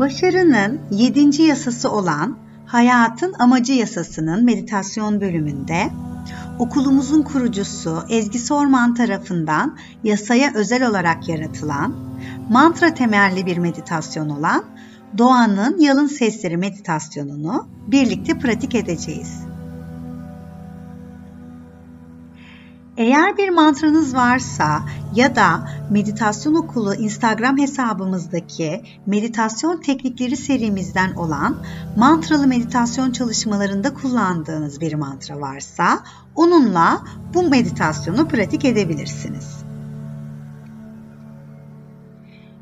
Başarının yedinci yasası olan Hayatın Amacı Yasası'nın meditasyon bölümünde okulumuzun kurucusu Ezgi Sorman tarafından yasaya özel olarak yaratılan, mantra temelli bir meditasyon olan Doğanın Yalın Sesleri meditasyonunu birlikte pratik edeceğiz. Eğer bir mantranız varsa ya da Meditasyon Okulu Instagram hesabımızdaki meditasyon teknikleri serimizden olan mantralı meditasyon çalışmalarında kullandığınız bir mantra varsa onunla bu meditasyonu pratik edebilirsiniz.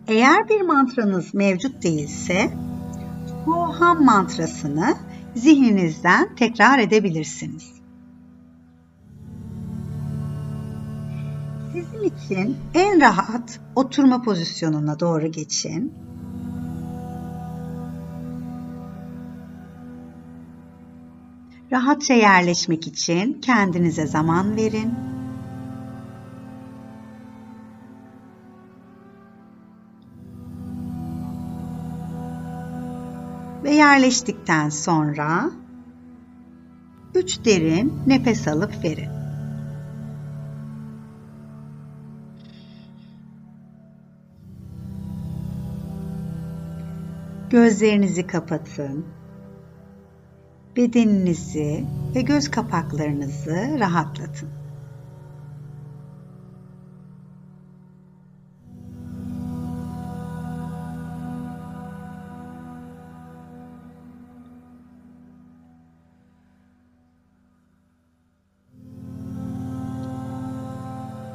Eğer bir mantranız mevcut değilse Soham mantrasını zihninizden tekrar edebilirsiniz. Sizin için en rahat oturma pozisyonuna doğru geçin. Rahatça yerleşmek için kendinize zaman verin. Ve yerleştikten sonra 3 derin nefes alıp verin. Gözlerinizi kapatın. Bedeninizi ve göz kapaklarınızı rahatlatın.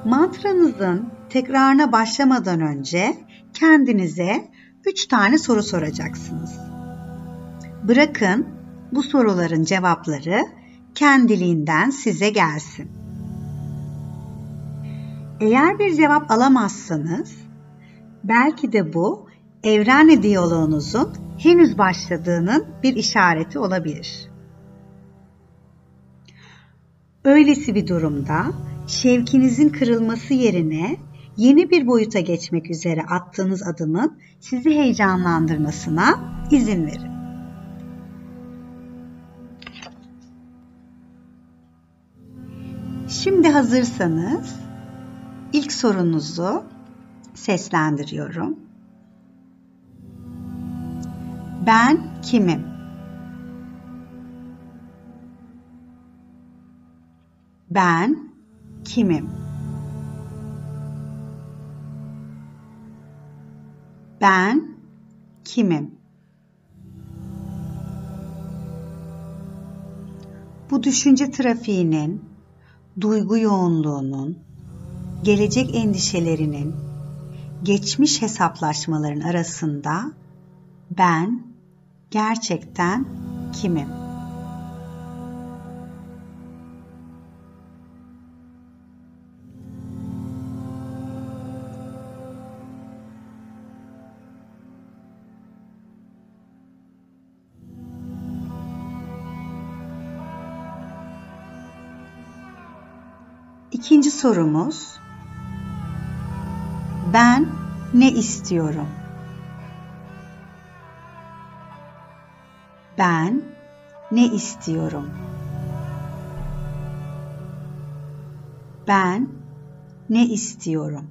Mantranızın tekrarına başlamadan önce kendinize 3 tane soru soracaksınız. Bırakın bu soruların cevapları kendiliğinden size gelsin. Eğer bir cevap alamazsanız belki de bu evrenle diyaloğunuzun henüz başladığının bir işareti olabilir. Öylesi bir durumda şevkinizin kırılması yerine yeni bir boyuta geçmek üzere attığınız adımın sizi heyecanlandırmasına izin verin. Şimdi hazırsanız ilk sorunuzu seslendiriyorum. Ben kimim? Ben kimim? Ben kimim? Bu düşünce trafiğinin, duygu yoğunluğunun, gelecek endişelerinin, geçmiş hesaplaşmaların arasında ben gerçekten kimim? İkinci sorumuz Ben ne istiyorum? Ben ne istiyorum? Ben ne istiyorum?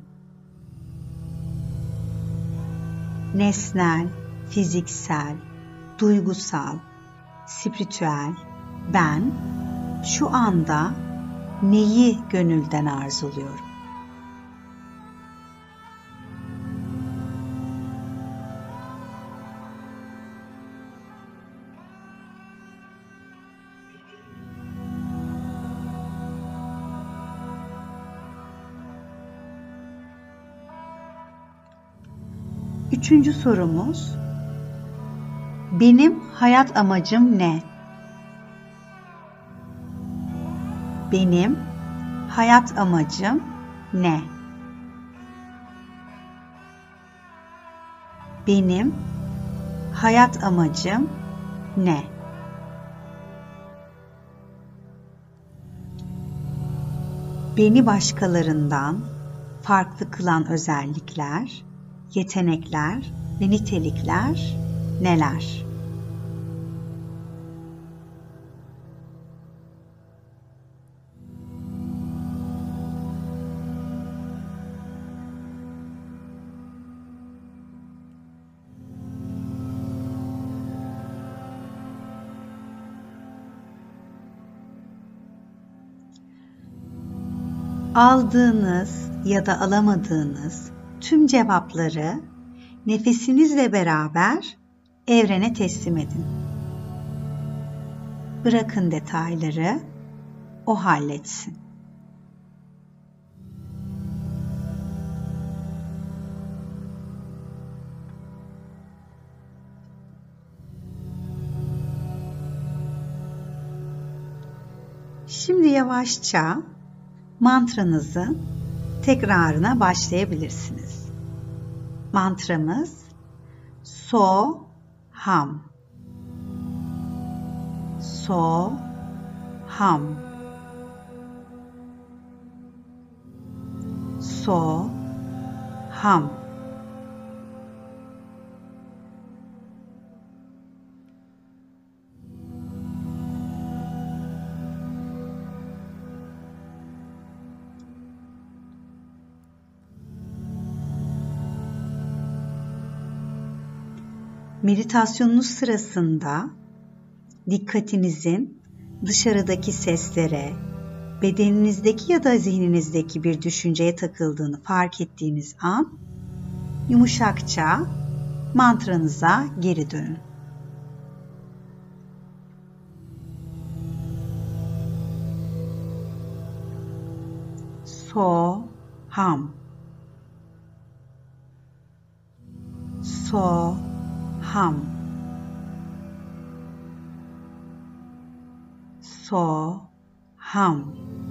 Nesnel, fiziksel, duygusal, spiritüel ben şu anda neyi gönülden arzuluyorum? Üçüncü sorumuz Benim hayat amacım ne? Benim hayat amacım ne? Benim hayat amacım ne? Beni başkalarından farklı kılan özellikler, yetenekler ve nitelikler neler? Aldığınız ya da alamadığınız tüm cevapları nefesinizle beraber evrene teslim edin. Bırakın detayları o halletsin. Şimdi yavaşça mantranızın tekrarına başlayabilirsiniz. Mantramız So Ham So Ham So Ham Meditasyonunuz sırasında dikkatinizin dışarıdaki seslere, bedeninizdeki ya da zihninizdeki bir düşünceye takıldığını fark ettiğiniz an yumuşakça mantranıza geri dönün. So ham So ham. So ham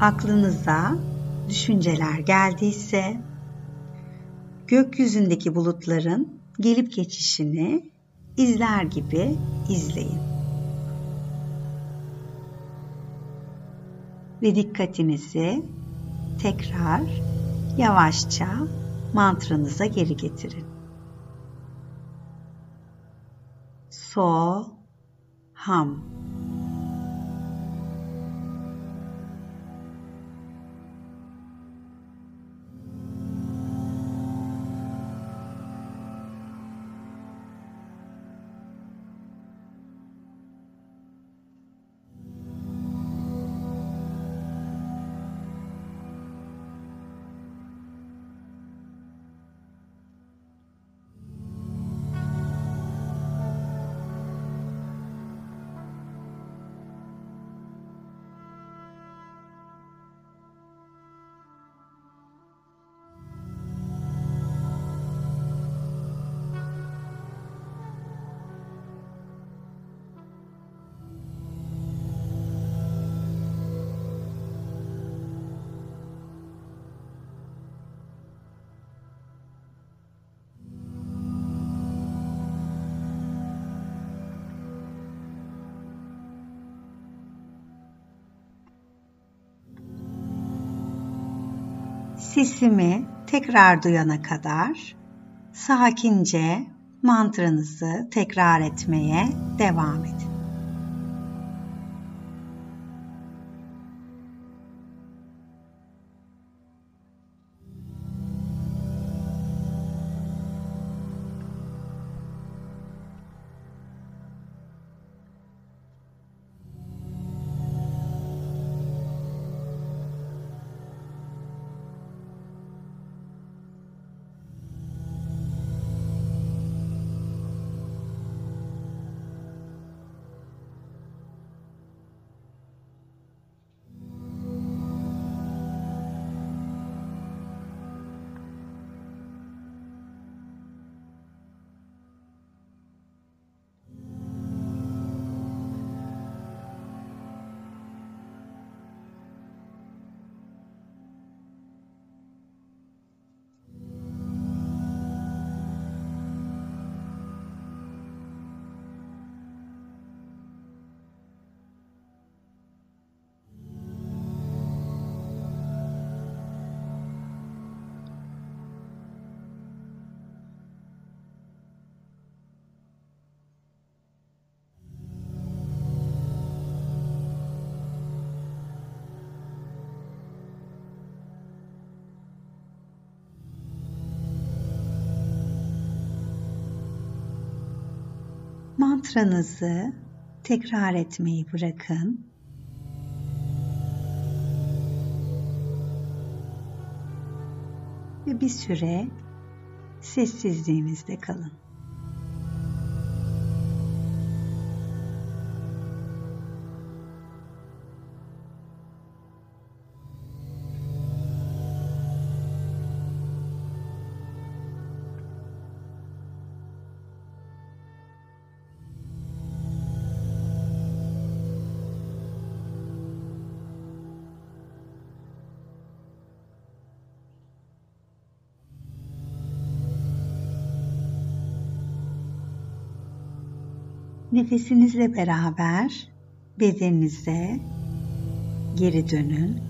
aklınıza düşünceler geldiyse gökyüzündeki bulutların gelip geçişini izler gibi izleyin. Ve dikkatinizi tekrar yavaşça mantranıza geri getirin. So ham sesimi tekrar duyana kadar sakince mantranızı tekrar etmeye devam edin. Mantranızı tekrar etmeyi bırakın. Ve bir süre sessizliğinizde kalın. Nefesinizle beraber bedeninize geri dönün.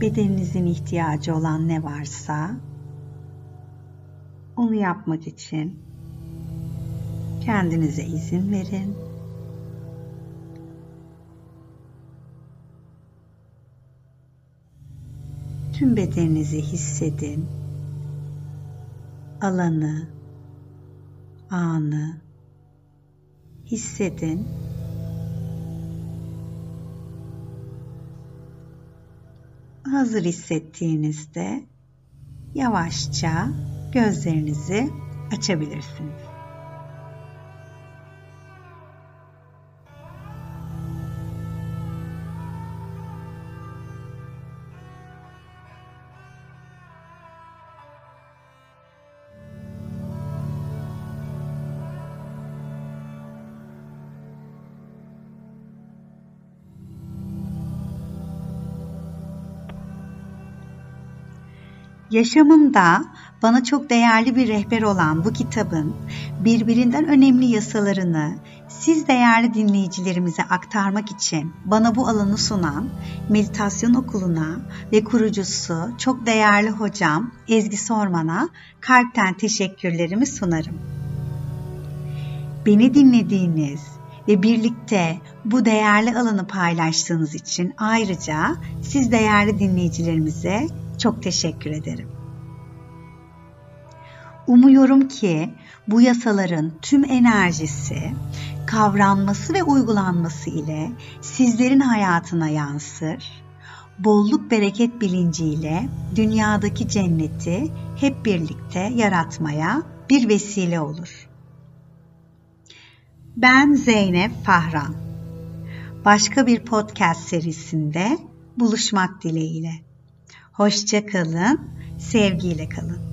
Bedeninizin ihtiyacı olan ne varsa onu yapmak için kendinize izin verin. Tüm bedeninizi hissedin. Alanı, anı hissedin. Hazır hissettiğinizde yavaşça gözlerinizi açabilirsiniz. Yaşamımda bana çok değerli bir rehber olan bu kitabın birbirinden önemli yasalarını siz değerli dinleyicilerimize aktarmak için bana bu alanı sunan meditasyon okuluna ve kurucusu çok değerli hocam Ezgi Sorman'a kalpten teşekkürlerimi sunarım. Beni dinlediğiniz ve birlikte bu değerli alanı paylaştığınız için ayrıca siz değerli dinleyicilerimize çok teşekkür ederim. Umuyorum ki bu yasaların tüm enerjisi kavranması ve uygulanması ile sizlerin hayatına yansır. Bolluk bereket bilinciyle dünyadaki cenneti hep birlikte yaratmaya bir vesile olur. Ben Zeynep Fahran. Başka bir podcast serisinde buluşmak dileğiyle. Hoşça kalın, sevgiyle kalın.